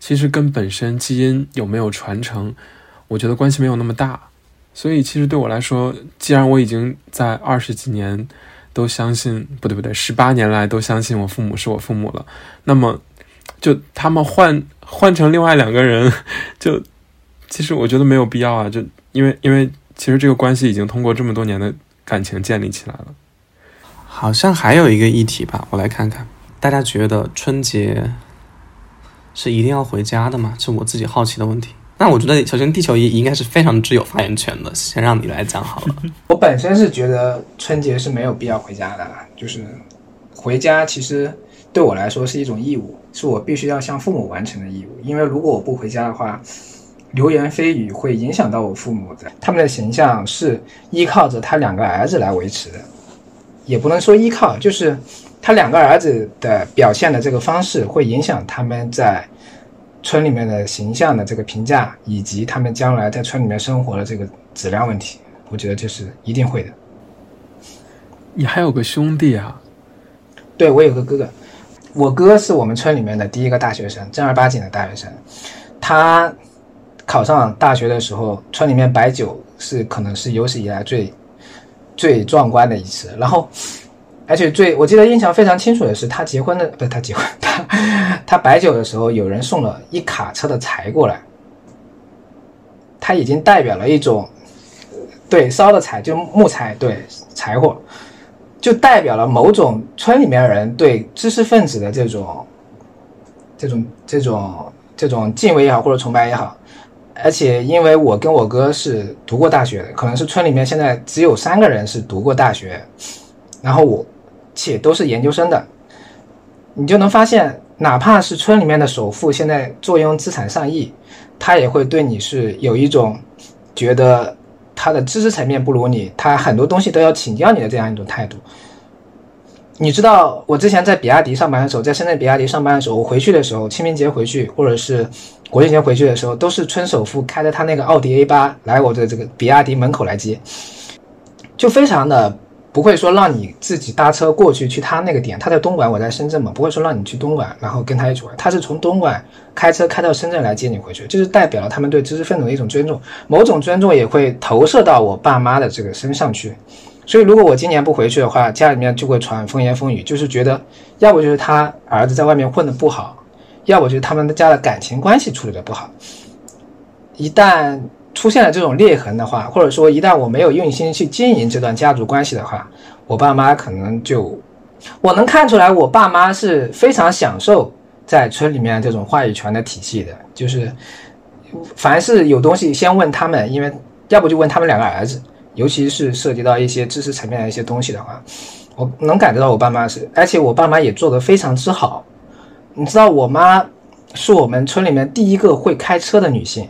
其实跟本身基因有没有传承，我觉得关系没有那么大。所以其实对我来说，既然我已经在二十几年都相信，不对不对，十八年来都相信我父母是我父母了，那么就他们换换成另外两个人，就其实我觉得没有必要啊，就因为因为其实这个关系已经通过这么多年的感情建立起来了。好像还有一个议题吧，我来看看，大家觉得春节是一定要回家的吗？是我自己好奇的问题。那我觉得，首先地球仪应该是非常具有发言权的，先让你来讲好了。我本身是觉得春节是没有必要回家的，就是回家其实对我来说是一种义务，是我必须要向父母完成的义务。因为如果我不回家的话，流言蜚语会影响到我父母的，他们的形象是依靠着他两个儿子来维持的，也不能说依靠，就是他两个儿子的表现的这个方式会影响他们在村里面的形象的这个评价，以及他们将来在村里面生活的这个质量问题。我觉得这是一定会的。你还有个兄弟啊？对我有个哥哥，我哥是我们村里面的第一个大学生，正儿八经的大学生。他考上大学的时候，村里面摆酒是可能是有史以来最最壮观的一次。然后，而且最我记得印象非常清楚的是，他结婚的不是他结婚，他他摆酒的时候，有人送了一卡车的柴过来，他已经代表了一种对烧的柴，就木材，对柴火。就代表了某种村里面人对知识分子的这种、这种、这种、这种敬畏也好，或者崇拜也好。而且，因为我跟我哥是读过大学的，可能是村里面现在只有三个人是读过大学，然后我且都是研究生的，你就能发现，哪怕是村里面的首富，现在坐拥资产上亿，他也会对你是有一种觉得。他的知识层面不如你，他很多东西都要请教你的这样一种态度。你知道，我之前在比亚迪上班的时候，在深圳比亚迪上班的时候，我回去的时候，清明节回去或者是国庆节回去的时候，都是村首富开着他那个奥迪 A 八来我的这个比亚迪门口来接，就非常的不会说让你自己搭车过去去他那个点，他在东莞，我在深圳嘛，不会说让你去东莞，然后跟他一起玩，他是从东莞开车开到深圳来接你回去，就是代表了他们对知识分子的一种尊重，某种尊重也会投射到我爸妈的这个身上去。所以，如果我今年不回去的话，家里面就会传风言风语，就是觉得要不就是他儿子在外面混得不好，要不就是他们家的感情关系处理得不好。一旦出现了这种裂痕的话，或者说一旦我没有用心去经营这段家族关系的话，我爸妈可能就，我能看出来，我爸妈是非常享受在村里面这种话语权的体系的，就是凡是有东西先问他们，因为要不就问他们两个儿子。尤其是涉及到一些知识层面的一些东西的话，我能感觉到我爸妈是，而且我爸妈也做得非常之好。你知道，我妈是我们村里面第一个会开车的女性，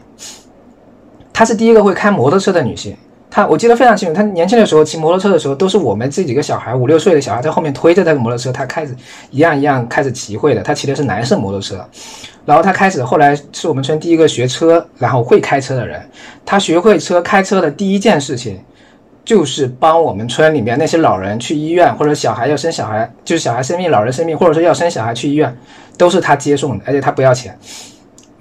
她是第一个会开摩托车的女性。她我记得非常清楚，她年轻的时候骑摩托车的时候，都是我们这几个小孩五六岁的小孩在后面推着那个摩托车，她开始一样一样开始骑会的。她骑的是男士摩托车，然后她开始后来是我们村第一个学车，然后会开车的人。她学会车开车的第一件事情。就是帮我们村里面那些老人去医院，或者小孩要生小孩，就是小孩生病、老人生病，或者说要生小孩去医院，都是他接送的，而且他不要钱，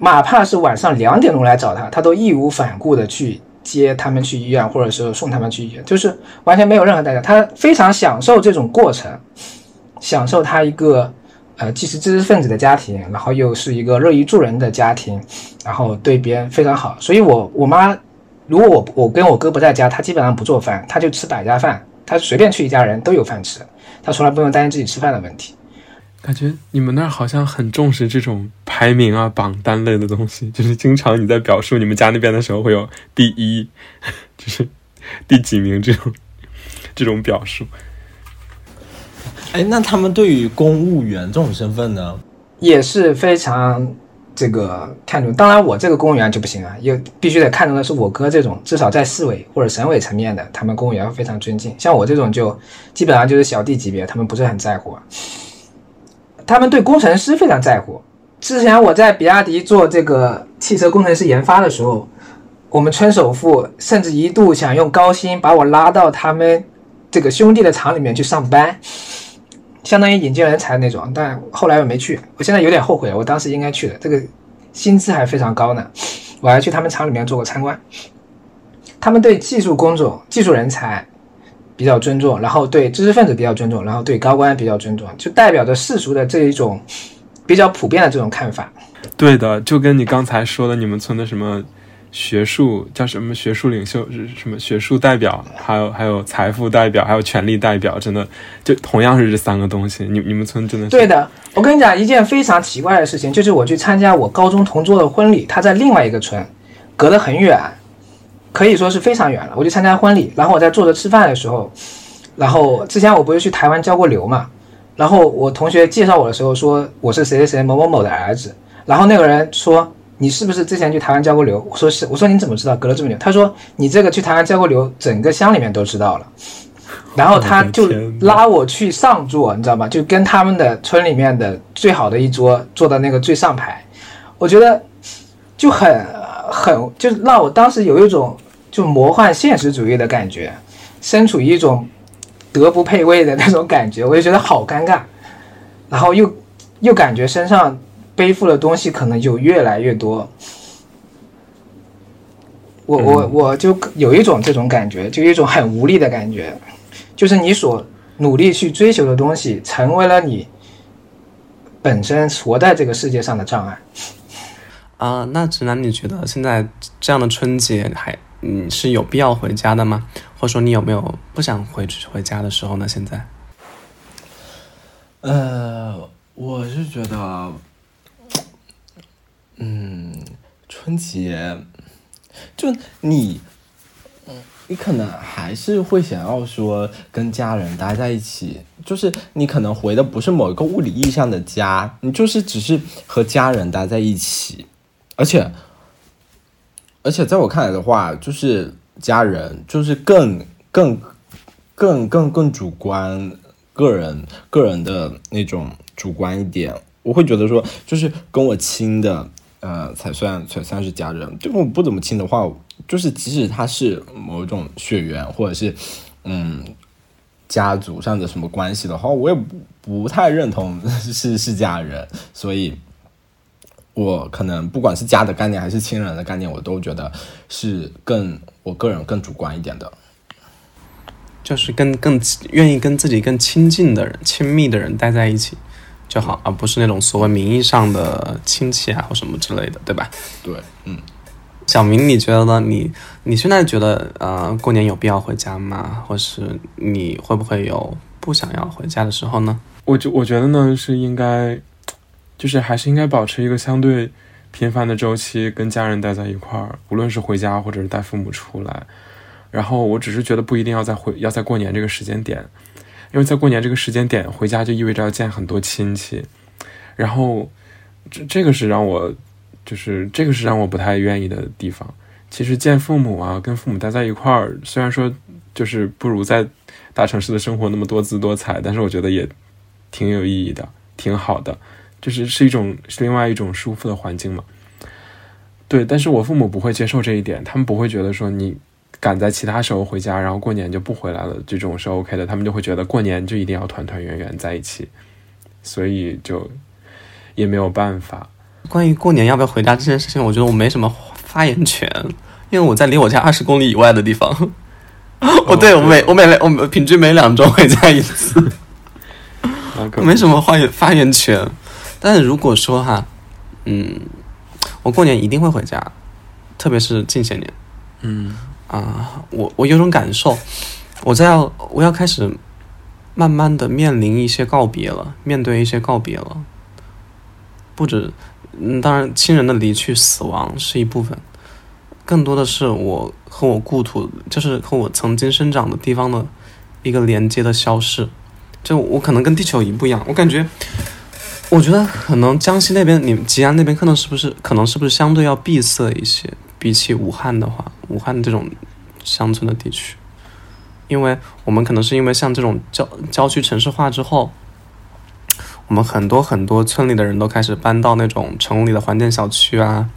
哪怕是晚上两点钟来找他，他都义无反顾的去接他们去医院，或者是送他们去医院，就是完全没有任何代价。他非常享受这种过程，享受他一个呃既是知识分子的家庭，然后又是一个乐于助人的家庭，然后对别人非常好。所以我我妈。如果我我跟我哥不在家，他基本上不做饭，他就吃百家饭，他随便去一家人都有饭吃，他从来不用担心自己吃饭的问题。感觉你们那儿好像很重视这种排名啊、榜单类的东西，就是经常你在表述你们家那边的时候会有第一，就是第几名这种 这种表述。哎，那他们对于公务员这种身份呢？也是非常这个看重。当然，我这个公务员就不行啊，也必须得看重的是我哥这种，至少在市委或者省委层面的，他们公务员非常尊敬。像我这种就基本上就是小弟级别，他们不是很在乎。他们对工程师非常在乎。之前我在比亚迪做这个汽车工程师研发的时候，我们村首富甚至一度想用高薪把我拉到他们这个兄弟的厂里面去上班。相当于引进人才那种，但后来我没去，我现在有点后悔，我当时应该去的，这个薪资还非常高呢，我还去他们厂里面做过参观。他们对技术工种、技术人才比较尊重，然后对知识分子比较尊重，然后对高官比较尊重，就代表着世俗的这一种比较普遍的这种看法。对的，就跟你刚才说的，你们村的什么？学术叫什么？学术领袖什么？学术代表，还有还有财富代表，还有权力代表，真的就同样是这三个东西。你你们村真的是？对的，我跟你讲一件非常奇怪的事情，就是我去参加我高中同桌的婚礼，他在另外一个村，隔得很远，可以说是非常远了。我去参加婚礼，然后我在坐着吃饭的时候，然后之前我不是去台湾交过流嘛，然后我同学介绍我的时候说我是谁谁谁某某某的儿子，然后那个人说。你是不是之前去台湾交过流？我说是。我说你怎么知道隔了这么久？他说你这个去台湾交过流，整个乡里面都知道了。然后他就拉我去上座，你知道吗？就跟他们的村里面的最好的一桌坐到那个最上排。我觉得就很很，就让我当时有一种就魔幻现实主义的感觉，身处一种德不配位的那种感觉，我就觉得好尴尬。然后又又感觉身上。背负的东西可能就越来越多，我我我就有一种这种感觉，就一种很无力的感觉，就是你所努力去追求的东西，成为了你本身活在这个世界上的障碍。啊，那直男，你觉得现在这样的春节还你是有必要回家的吗？或者说你有没有不想回去回家的时候呢？现在？呃，我是觉得。嗯，春节，就你，你可能还是会想要说跟家人待在一起，就是你可能回的不是某一个物理意义上的家，你就是只是和家人待在一起，而且，而且在我看来的话，就是家人就是更更更更更主观，个人个人的那种主观一点，我会觉得说，就是跟我亲的。呃，才算才算是家人。就我不怎么亲的话，就是即使他是某种血缘或者是嗯家族上的什么关系的话，我也不不太认同是是家人。所以，我可能不管是家的概念还是亲人的概念，我都觉得是更我个人更主观一点的，就是跟更愿意跟自己更亲近的人、亲密的人待在一起。就好，而不是那种所谓名义上的亲戚啊或什么之类的，对吧？对，嗯。小明，你觉得呢？你你现在觉得呃，过年有必要回家吗？或是你会不会有不想要回家的时候呢？我觉我觉得呢，是应该，就是还是应该保持一个相对频繁的周期，跟家人待在一块儿，无论是回家或者是带父母出来。然后，我只是觉得不一定要在回要在过年这个时间点。因为在过年这个时间点回家，就意味着要见很多亲戚，然后这这个是让我，就是这个是让我不太愿意的地方。其实见父母啊，跟父母待在一块儿，虽然说就是不如在大城市的生活那么多姿多彩，但是我觉得也挺有意义的，挺好的，就是是一种是另外一种舒服的环境嘛。对，但是我父母不会接受这一点，他们不会觉得说你。赶在其他时候回家，然后过年就不回来了，这种是 OK 的。他们就会觉得过年就一定要团团圆圆在一起，所以就也没有办法。关于过年要不要回家这件事情，我觉得我没什么发言权，因为我在离我家二十公里以外的地方。我，对，我每我每我平均每两周回家一次，没什么话发言权。但是如果说哈，嗯，我过年一定会回家，特别是近些年，嗯。啊，我我有种感受，我在要我要开始慢慢的面临一些告别了，面对一些告别了。不止，嗯，当然亲人的离去、死亡是一部分，更多的是我和我故土，就是和我曾经生长的地方的一个连接的消逝。就我可能跟地球仪不一样，我感觉，我觉得可能江西那边，你吉安那边可能是不是，可能是不是相对要闭塞一些，比起武汉的话，武汉这种乡村的地区，因为我们可能是因为像这种郊郊区城市化之后，我们很多很多村里的人都开始搬到那种城里的环建小区啊，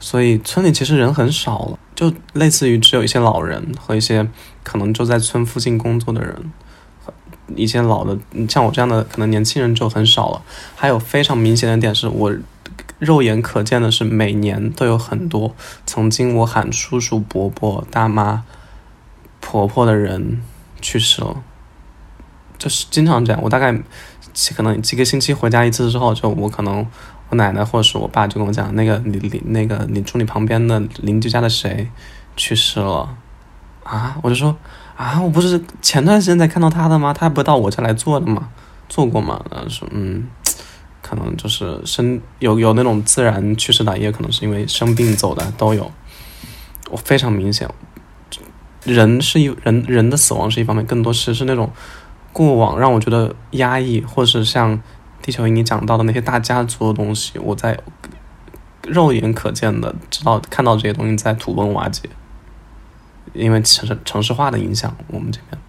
所以村里其实人很少了，就类似于只有一些老人和一些可能就在村附近工作的人。一些老的，像我这样的可能年轻人就很少了。还有非常明显的点是，我肉眼可见的是，每年都有很多曾经我喊叔叔、伯伯、大妈、婆婆的人去世了，就是经常这样。我大概可能几个星期回家一次之后，就我可能我奶奶或者是我爸就跟我讲，那个你你那个你住你旁边的邻居家的谁去世了啊？我就说。啊，我不是前段时间才看到他的吗？他不到我家来做的吗？做过吗？然后说，嗯，可能就是生有有那种自然去世的，也可能是因为生病走的，都有。我非常明显，人是一人人的死亡是一方面，更多是是那种过往让我觉得压抑，或是像地球仪你讲到的那些大家族的东西，我在肉眼可见的知道看到这些东西在土崩瓦解。因为城市城市化的影响，我们这边，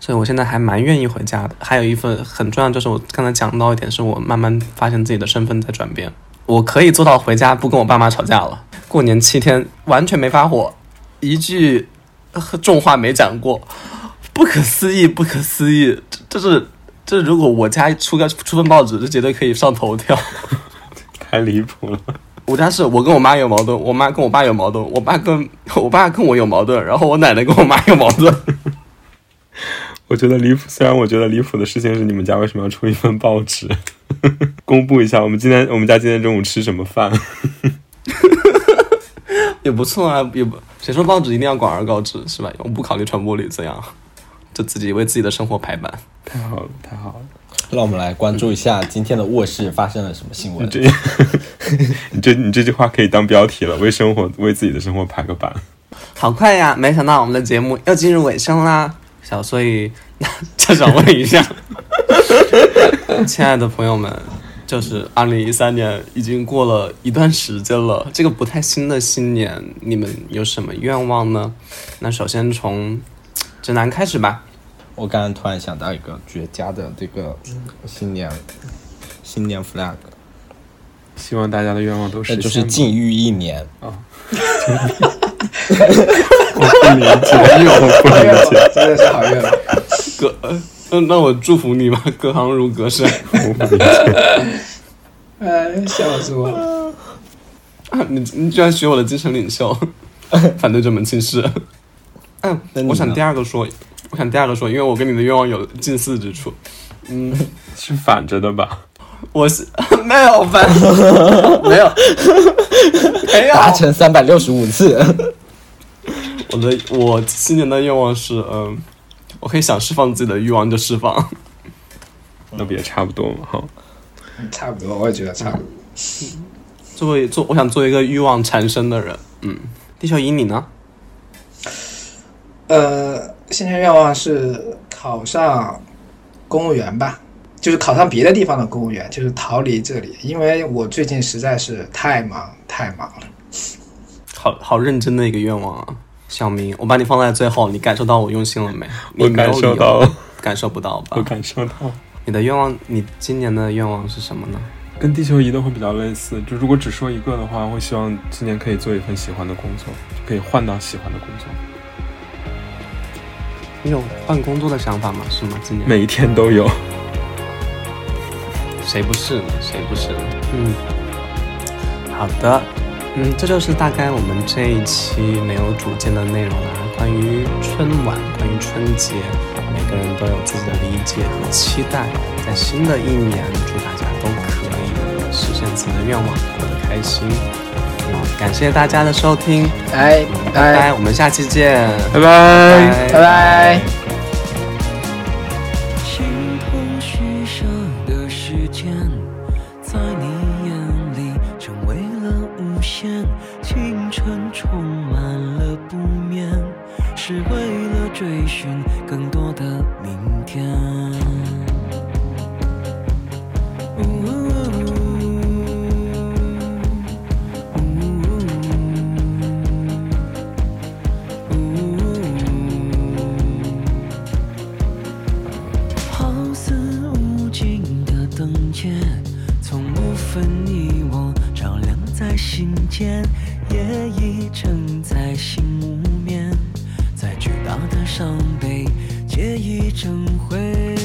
所以我现在还蛮愿意回家的。还有一份很重要，就是我刚才讲到一点，是我慢慢发现自己的身份在转变。我可以做到回家不跟我爸妈吵架了，过年七天完全没发火，一句重话没讲过，不可思议，不可思议！这是这如果我家出个出份报纸，这绝对可以上头条，太离谱了。我家是我跟我妈有矛盾，我妈跟我爸有矛盾，我爸跟我爸跟我有矛盾，然后我奶奶跟我妈有矛盾。我觉得离谱，虽然我觉得离谱的事情是你们家为什么要出一份报纸，公布一下我们今天我们家今天中午吃什么饭，也不错啊，也不谁说报纸一定要广而告之是吧？我不考虑传播率怎样，就自己为自己的生活排版。太好了，太好了。让我们来关注一下今天的卧室发生了什么新闻。这，你这你这句话可以当标题了，为生活为自己的生活排个版。好快呀！没想到我们的节目要进入尾声啦。小所以那就想问一下，亲爱的朋友们，就是二零一三年已经过了一段时间了，这个不太新的新年，你们有什么愿望呢？那首先从直男开始吧。我刚刚突然想到一个绝佳的这个新年新年 flag，希望大家的愿望都是。就是禁欲一年啊！我不理解，我不理解，真的是好愿望。隔，那那我祝福你吧，隔行如隔山。我不理解。哎，笑死我了！啊，你你居然学我的精神领袖，反对这门亲事。嗯，我想第二个说。我想第二个说，因为我跟你的愿望有近似之处，嗯，是反着的吧？我是没有反，没有，没有达成三百六十五次。我的我新年的愿望是，嗯，我可以想释放自己的欲望就释放，那不也差不多吗？哈，差不多，我也觉得差不多。作为做，我想做一个欲望缠身的人。嗯，地球仪你呢？呃。新年愿望是考上公务员吧，就是考上别的地方的公务员，就是逃离这里，因为我最近实在是太忙太忙了。好好认真的一个愿望啊，小明，我把你放在最后，你感受到我用心了没？我感受到，感受不到吧？我感受到。你的愿望，你今年的愿望是什么呢？跟地球仪的会比较类似，就如果只说一个的话，会希望今年可以做一份喜欢的工作，可以换到喜欢的工作。你有换工作的想法吗？是吗？今年每一天都有。谁不是呢？谁不是呢？嗯，好的，嗯，这就是大概我们这一期没有主见的内容啦。关于春晚，关于春节，每个人都有自己的理解和期待。在新的一年，祝大家都可以实现自己的愿望，过得开心。感谢大家的收听，拜拜，我们下期见，拜拜，拜拜。间，夜已沉在心无眠，再巨大的伤悲，皆已成灰。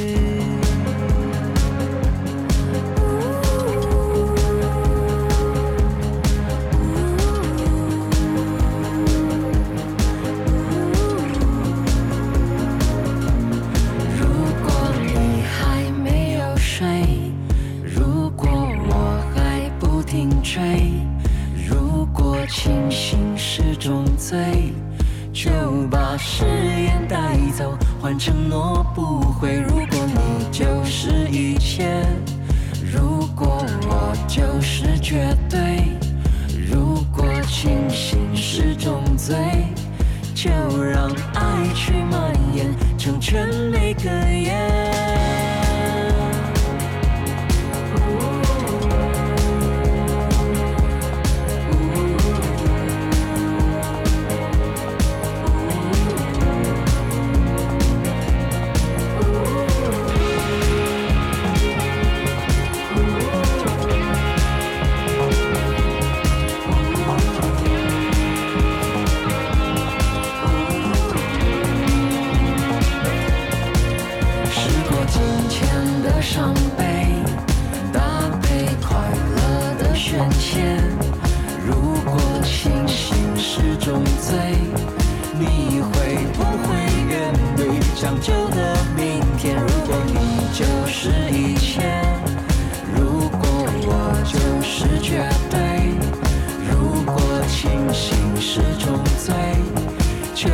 是种罪就